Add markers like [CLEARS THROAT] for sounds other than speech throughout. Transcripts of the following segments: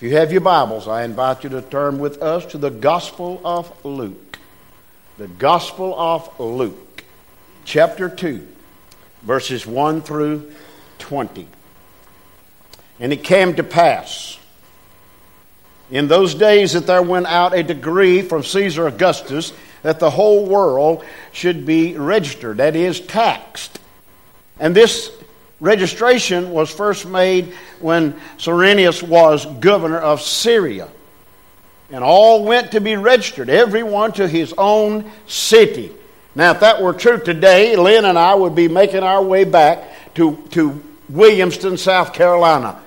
If you have your Bibles, I invite you to turn with us to the Gospel of Luke. The Gospel of Luke, chapter 2, verses 1 through 20. And it came to pass in those days that there went out a decree from Caesar Augustus that the whole world should be registered, that is, taxed. And this registration was first made when Cyrenius was governor of Syria. And all went to be registered, everyone to his own city. Now, if that were true today, Lynn and I would be making our way back to, to Williamston, South Carolina,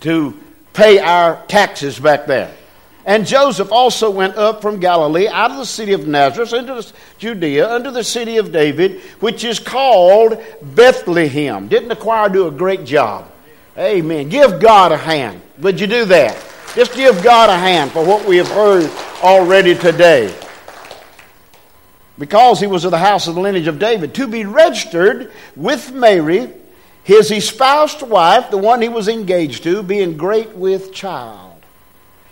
to pay our taxes back there. And Joseph also went up from Galilee out of the city of Nazareth into Judea, unto the city of David, which is called Bethlehem. Didn't the choir do a great job? Amen. Give God a hand. Would you do that? Just give God a hand for what we have heard already today. Because he was of the house of the lineage of David, to be registered with Mary, his espoused wife, the one he was engaged to, being great with child.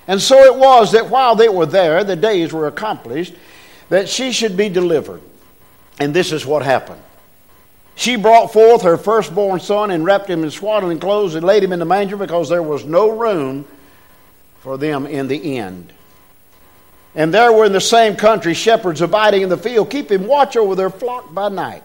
And so it was that while they were there, the days were accomplished, that she should be delivered. And this is what happened. She brought forth her firstborn son and wrapped him in swaddling clothes and laid him in the manger because there was no room for them in the end. And there were in the same country shepherds abiding in the field, keeping watch over their flock by night.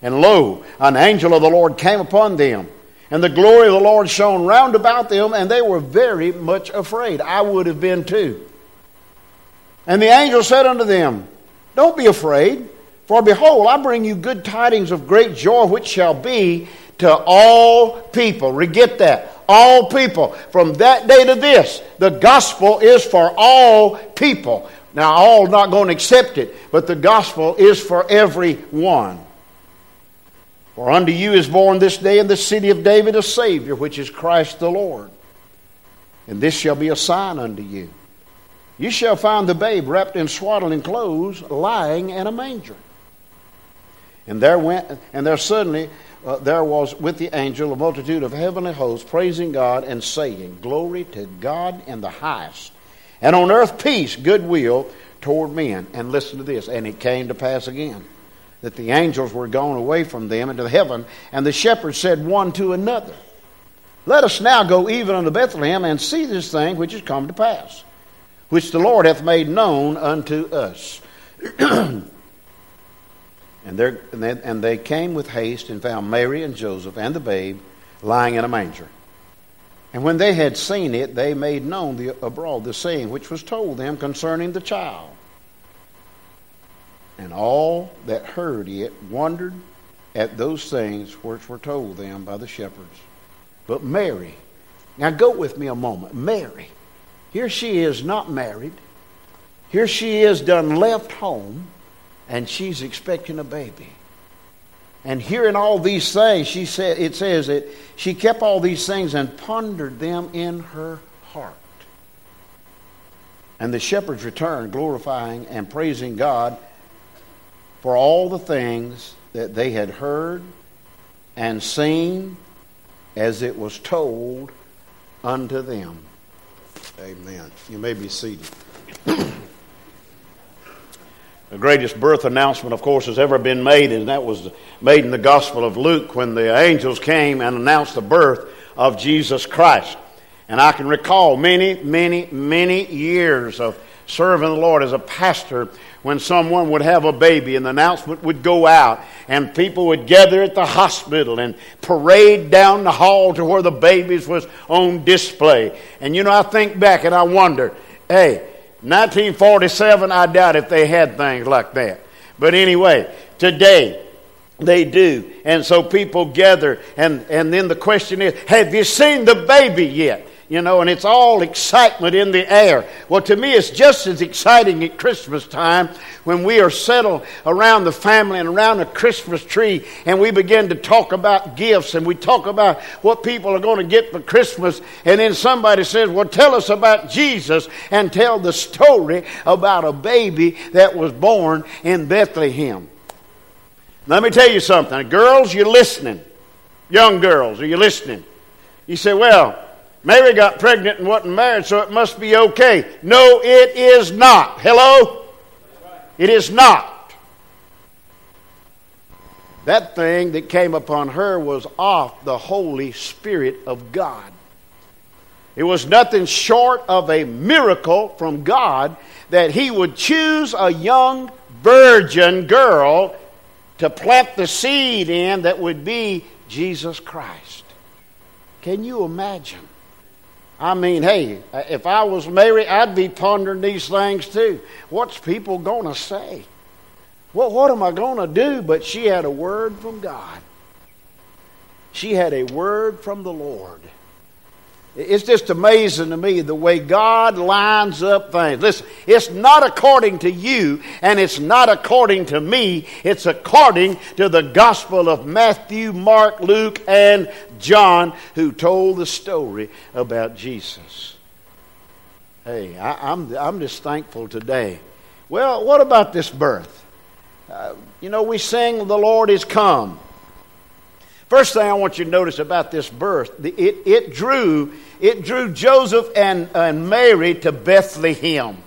And lo, an angel of the Lord came upon them and the glory of the Lord shone round about them, and they were very much afraid. I would have been too. And the angel said unto them, Don't be afraid, for behold, I bring you good tidings of great joy, which shall be to all people. Get that. All people. From that day to this, the gospel is for all people. Now, all not going to accept it, but the gospel is for everyone. For unto you is born this day in the city of David a Savior, which is Christ the Lord. And this shall be a sign unto you. You shall find the babe wrapped in swaddling clothes, lying in a manger. And there went, and there suddenly uh, there was with the angel a multitude of heavenly hosts praising God and saying, Glory to God in the highest, and on earth peace, goodwill toward men. And listen to this. And it came to pass again that the angels were gone away from them into heaven, and the shepherds said one to another, Let us now go even unto Bethlehem and see this thing which is come to pass, which the Lord hath made known unto us. [CLEARS THROAT] and, they, and they came with haste and found Mary and Joseph and the babe lying in a manger. And when they had seen it, they made known the, abroad the saying which was told them concerning the child. And all that heard it wondered at those things which were told them by the shepherds. But Mary, now go with me a moment. Mary, here she is not married. Here she is done left home, and she's expecting a baby. And hearing all these things, she said it says that she kept all these things and pondered them in her heart. And the shepherds returned, glorifying and praising God for all the things that they had heard and seen as it was told unto them. Amen. You may be seated. [CLEARS THROAT] the greatest birth announcement, of course, has ever been made, and that was made in the Gospel of Luke when the angels came and announced the birth of Jesus Christ. And I can recall many, many, many years of serving the Lord as a pastor when someone would have a baby and the announcement would go out and people would gather at the hospital and parade down the hall to where the babies was on display. And you know, I think back and I wonder, hey, 1947, I doubt if they had things like that. But anyway, today, they do. And so people gather, and, and then the question is, have you seen the baby yet? You know, and it's all excitement in the air. Well, to me, it's just as exciting at Christmas time when we are settled around the family and around the Christmas tree and we begin to talk about gifts and we talk about what people are going to get for Christmas. And then somebody says, Well, tell us about Jesus and tell the story about a baby that was born in Bethlehem. Let me tell you something. Girls, you're listening. Young girls, are you listening? You say, Well, Mary got pregnant and wasn't married, so it must be okay. No, it is not. Hello? It is not. That thing that came upon her was off the Holy Spirit of God. It was nothing short of a miracle from God that He would choose a young virgin girl to plant the seed in that would be Jesus Christ. Can you imagine? I mean, hey, if I was Mary, I'd be pondering these things too. What's people going to say? Well, what am I going to do? But she had a word from God. She had a word from the Lord. It's just amazing to me the way God lines up things. Listen, it's not according to you and it's not according to me. It's according to the gospel of Matthew, Mark, Luke, and John who told the story about Jesus. Hey, I, am I'm, I'm just thankful today. Well, what about this birth? Uh, you know, we sing, The Lord is come. First thing I want you to notice about this birth, it, it, drew, it drew Joseph and, and Mary to Bethlehem.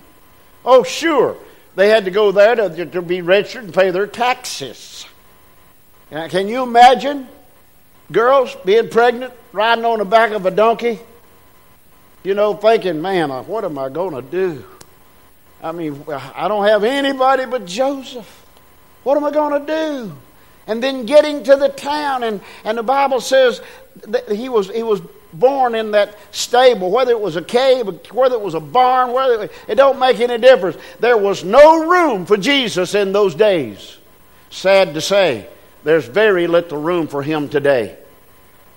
Oh, sure. They had to go there to, to be registered and pay their taxes. Now, can you imagine girls being pregnant, riding on the back of a donkey? You know, thinking, man, uh, what am I going to do? I mean, I don't have anybody but Joseph. What am I going to do? And then getting to the town. And, and the Bible says that he was, he was born in that stable, whether it was a cave, whether it was a barn, whether it, it don't make any difference. There was no room for Jesus in those days. Sad to say, there's very little room for him today.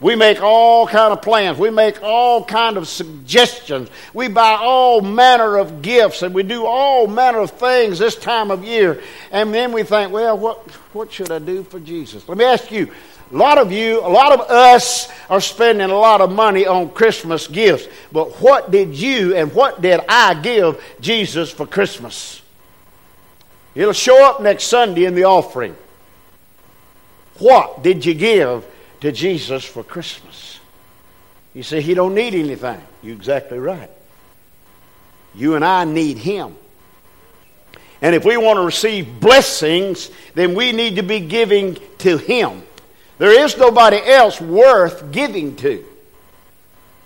We make all kind of plans. We make all kind of suggestions. We buy all manner of gifts and we do all manner of things this time of year. And then we think, well, what, what should I do for Jesus? Let me ask you, a lot of you, a lot of us are spending a lot of money on Christmas gifts. But what did you and what did I give Jesus for Christmas? It'll show up next Sunday in the offering. What did you give to Jesus for Christmas. You say he don't need anything. You're exactly right. You and I need him. And if we want to receive blessings, then we need to be giving to him. There is nobody else worth giving to.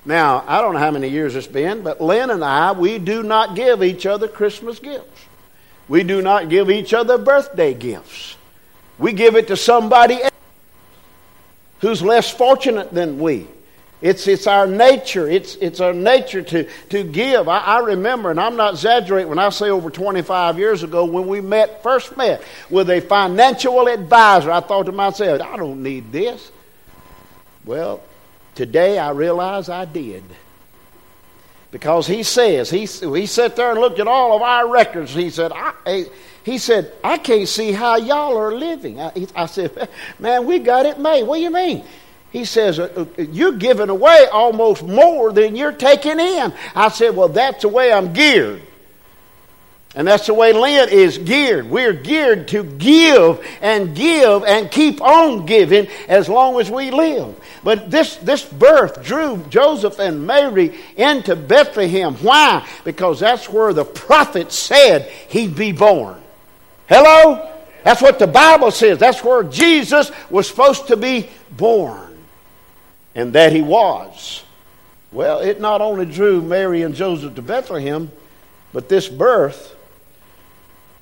Now, I don't know how many years it's been, but Lynn and I, we do not give each other Christmas gifts. We do not give each other birthday gifts. We give it to somebody else who's less fortunate than we. It's, it's our nature. It's, it's our nature to, to give. I, I, remember, and I'm not exaggerating when I say over 25 years ago when we met, first met with a financial advisor, I thought to myself, I don't need this. Well, today I realize I did. Because he says, he, he sat there and looked at all of our records. He said, I, he said, I can't see how y'all are living. I, I, said, Man, we got it made. What do you mean? He says, uh, uh, You're giving away almost more than you're taking in. I said, Well, that's the way I'm geared. And that's the way Lynn is geared. We're geared to give and give and keep on giving as long as we live. But this, this birth drew Joseph and Mary into Bethlehem. Why? Because that's where the prophet said he'd be born. Hello? That's what the Bible says. That's where Jesus was supposed to be born. And that he was. Well, it not only drew Mary and Joseph to Bethlehem, but this birth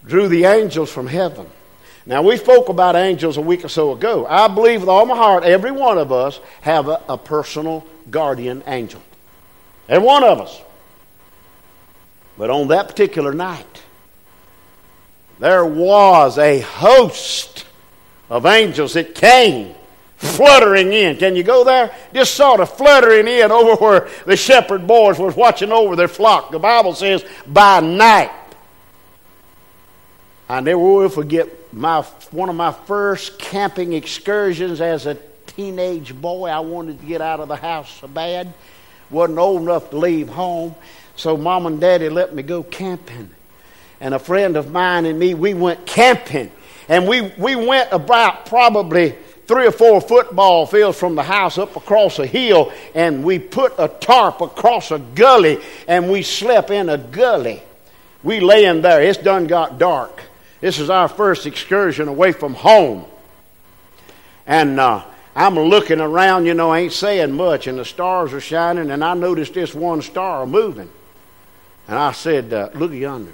drew the angels from heaven. Now, we spoke about angels a week or so ago. I believe with all my heart, every one of us have a, a personal guardian angel. Every one of us. But on that particular night, there was a host of angels that came fluttering in. Can you go there? Just sort of fluttering in over where the shepherd boys was watching over their flock. The Bible says by night. I never will forget my one of my first camping excursions as a teenage boy. I wanted to get out of the house so bad. Wasn't old enough to leave home. So mom and daddy let me go camping and a friend of mine and me, we went camping. And we, we went about probably three or four football fields from the house up across a hill, and we put a tarp across a gully, and we slept in a gully. We lay in there. It's done got dark. This is our first excursion away from home. And uh, I'm looking around, you know, ain't saying much, and the stars are shining, and I noticed this one star moving. And I said, uh, Look yonder.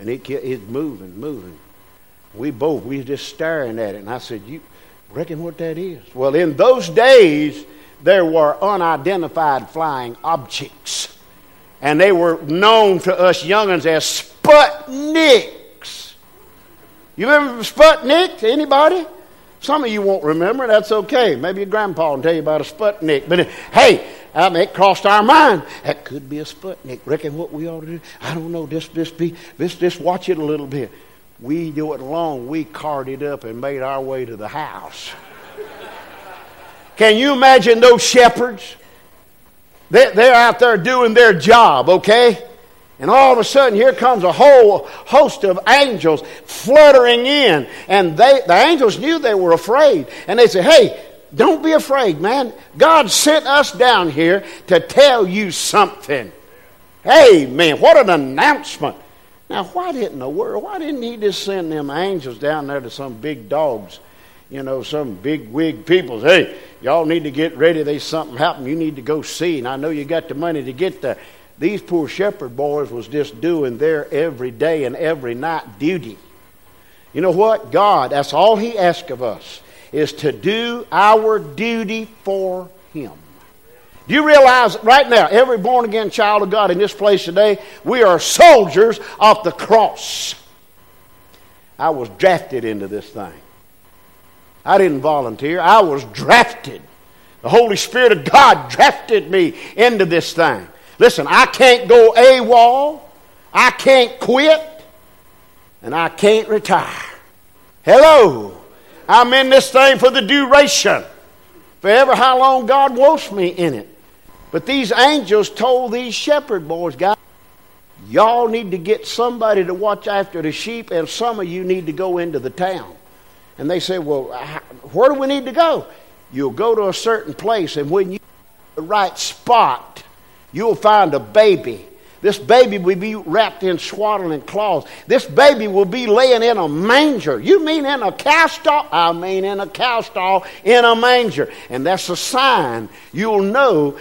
And it, it's moving, moving. We both, we just staring at it. And I said, You reckon what that is? Well, in those days, there were unidentified flying objects. And they were known to us youngins as Sputniks. You remember Sputnik? Anybody? Some of you won't remember. That's okay. Maybe your grandpa will tell you about a Sputnik. But hey, um, it crossed our mind. That could be a Sputnik. Reckon what we ought to do? I don't know. Just, just be, just, just watch it a little bit. We do it alone. We carted up and made our way to the house. Can you imagine those shepherds? They're out there doing their job, okay? And all of a sudden, here comes a whole host of angels fluttering in. And they, the angels knew they were afraid. And they said, Hey, don't be afraid, man. God sent us down here to tell you something. Man, what an announcement. Now, why didn't the world, why didn't he just send them angels down there to some big dogs? You know, some big wig people. Hey, y'all need to get ready. There's something happened. You need to go see. And I know you got the money to get there. These poor shepherd boys was just doing their every day and every night duty. You know what? God, that's all He asks of us is to do our duty for Him. Do you realize right now, every born again child of God in this place today, we are soldiers of the cross. I was drafted into this thing. I didn't volunteer, I was drafted. The Holy Spirit of God drafted me into this thing. Listen, I can't go AWOL, I can't quit, and I can't retire. Hello. I'm in this thing for the duration, forever how long God wants me in it. But these angels told these shepherd boys, guys, y'all need to get somebody to watch after the sheep, and some of you need to go into the town. And they said, Well, where do we need to go? You'll go to a certain place, and when you the right spot, you'll find a baby this baby will be wrapped in swaddling cloths. This baby will be laying in a manger. You mean in a cow stall? I mean in a cow stall in a manger. And that's a sign. You'll know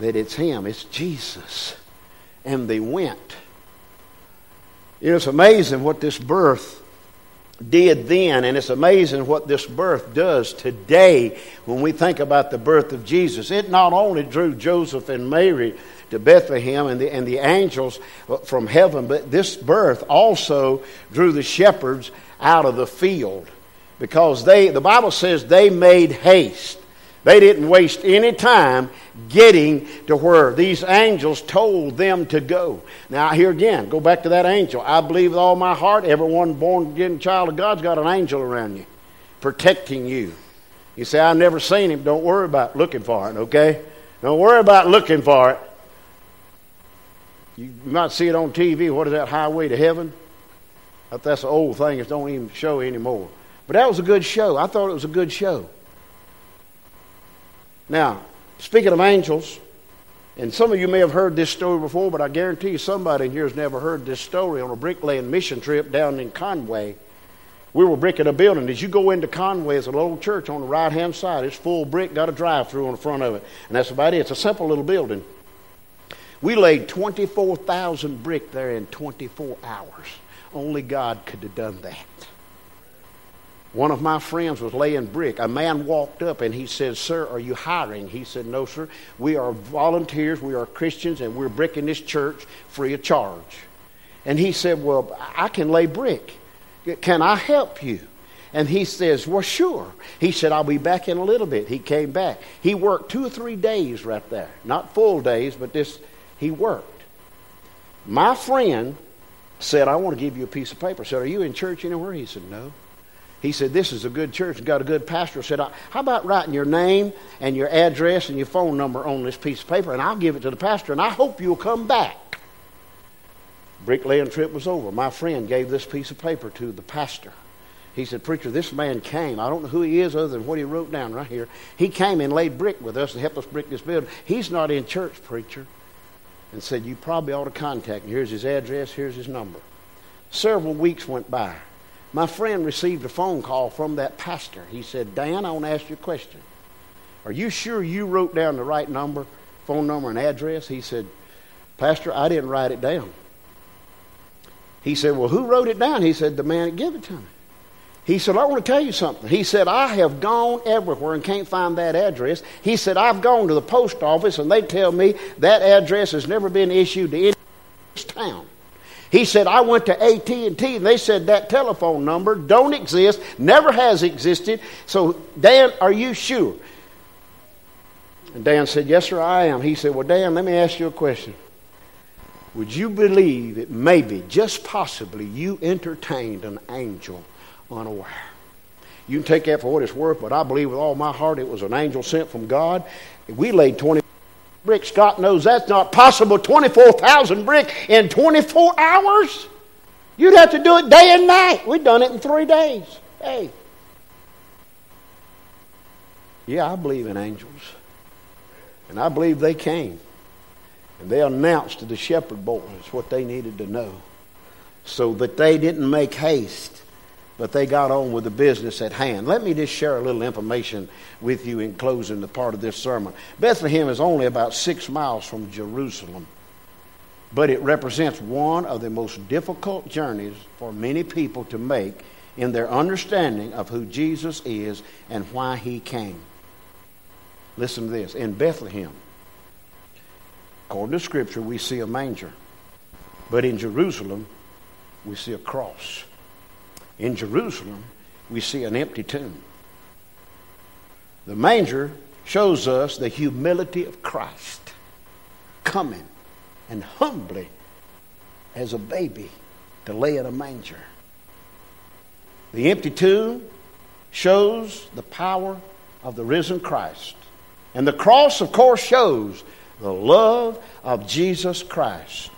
that it's him, it's Jesus. And they went. It's amazing what this birth did then, and it's amazing what this birth does today when we think about the birth of Jesus. It not only drew Joseph and Mary to Bethlehem and the, and the angels from heaven, but this birth also drew the shepherds out of the field because they, the Bible says they made haste. They didn't waste any time getting to where these angels told them to go. Now, here again, go back to that angel. I believe with all my heart, everyone born again child of God's got an angel around you, protecting you. You say, I've never seen him. Don't worry about looking for it, okay? Don't worry about looking for it. You might see it on TV. What is that, Highway to Heaven? That's an old thing. It don't even show anymore. But that was a good show. I thought it was a good show. Now, speaking of angels, and some of you may have heard this story before, but I guarantee you somebody in here has never heard this story on a bricklaying mission trip down in Conway. We were bricking a building. As you go into Conway, it's a little church on the right hand side. It's full brick, got a drive through on the front of it. And that's about it. It's a simple little building. We laid 24,000 brick there in 24 hours. Only God could have done that. One of my friends was laying brick. A man walked up and he said, Sir, are you hiring? He said, No, sir. We are volunteers, we are Christians, and we're bricking this church free of charge. And he said, Well, I can lay brick. Can I help you? And he says, Well, sure. He said, I'll be back in a little bit. He came back. He worked two or three days right there. Not full days, but this he worked. My friend said, I want to give you a piece of paper. I said, Are you in church anywhere? He said, No. He said, This is a good church, got a good pastor. I said, How about writing your name and your address and your phone number on this piece of paper, and I'll give it to the pastor, and I hope you'll come back. Bricklaying trip was over. My friend gave this piece of paper to the pastor. He said, Preacher, this man came. I don't know who he is other than what he wrote down right here. He came and laid brick with us and helped us brick this building. He's not in church, preacher. And said, You probably ought to contact him. Here's his address, here's his number. Several weeks went by. My friend received a phone call from that pastor. He said, Dan, I want to ask you a question. Are you sure you wrote down the right number, phone number, and address? He said, Pastor, I didn't write it down. He said, Well, who wrote it down? He said, The man that gave it to me. He said, I want to tell you something. He said, I have gone everywhere and can't find that address. He said, I've gone to the post office and they tell me that address has never been issued to any town. He said, I went to AT&T and they said that telephone number don't exist, never has existed. So, Dan, are you sure? And Dan said, Yes, sir, I am. He said, Well, Dan, let me ask you a question. Would you believe that maybe, just possibly, you entertained an angel unaware. You can take that for what it's worth, but I believe with all my heart it was an angel sent from God. We laid 20 bricks. Scott knows that's not possible. 24,000 bricks in 24 hours? You'd have to do it day and night. We've done it in three days. Hey. Yeah, I believe in angels. And I believe they came. And they announced to the shepherd boys what they needed to know so that they didn't make haste but they got on with the business at hand. Let me just share a little information with you in closing the part of this sermon. Bethlehem is only about six miles from Jerusalem, but it represents one of the most difficult journeys for many people to make in their understanding of who Jesus is and why he came. Listen to this. In Bethlehem, according to Scripture, we see a manger, but in Jerusalem, we see a cross. In Jerusalem, we see an empty tomb. The manger shows us the humility of Christ coming and humbly as a baby to lay in a manger. The empty tomb shows the power of the risen Christ. And the cross, of course, shows the love of Jesus Christ.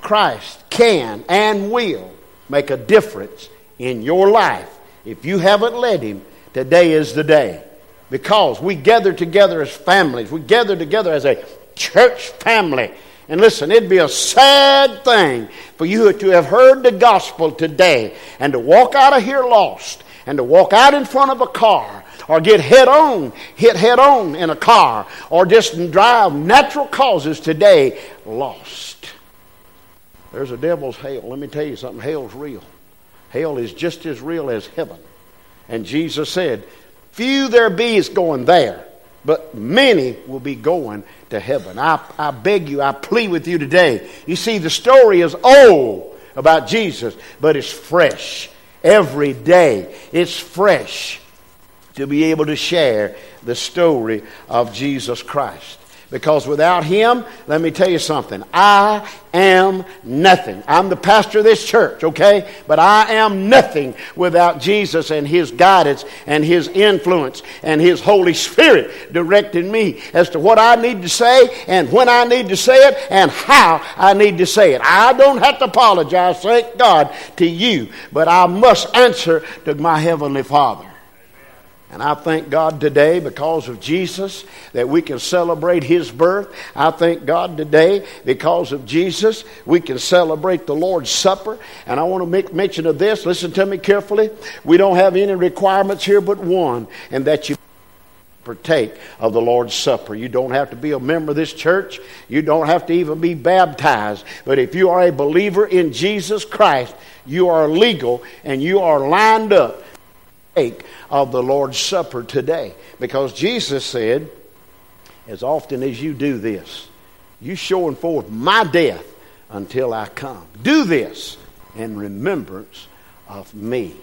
Christ can and will make a difference in your life. If you haven't led him, today is the day. Because we gather together as families, we gather together as a church family. And listen, it'd be a sad thing for you to have heard the gospel today and to walk out of here lost and to walk out in front of a car or get head on, hit head on in a car or just drive natural causes today lost. There's a devil's hell. Let me tell you something hell's real. Hell is just as real as heaven. And Jesus said, Few there be is going there, but many will be going to heaven. I, I beg you, I plead with you today. You see, the story is old about Jesus, but it's fresh. Every day, it's fresh to be able to share the story of Jesus Christ. Because without him, let me tell you something. I am nothing. I'm the pastor of this church, okay? But I am nothing without Jesus and his guidance and his influence and his Holy Spirit directing me as to what I need to say and when I need to say it and how I need to say it. I don't have to apologize, thank God, to you, but I must answer to my Heavenly Father. And I thank God today because of Jesus that we can celebrate His birth. I thank God today because of Jesus we can celebrate the Lord's Supper. And I want to make mention of this. Listen to me carefully. We don't have any requirements here but one, and that you partake of the Lord's Supper. You don't have to be a member of this church. You don't have to even be baptized. But if you are a believer in Jesus Christ, you are legal and you are lined up take of the Lord's Supper today. Because Jesus said, as often as you do this, you showing forth my death until I come. Do this in remembrance of me.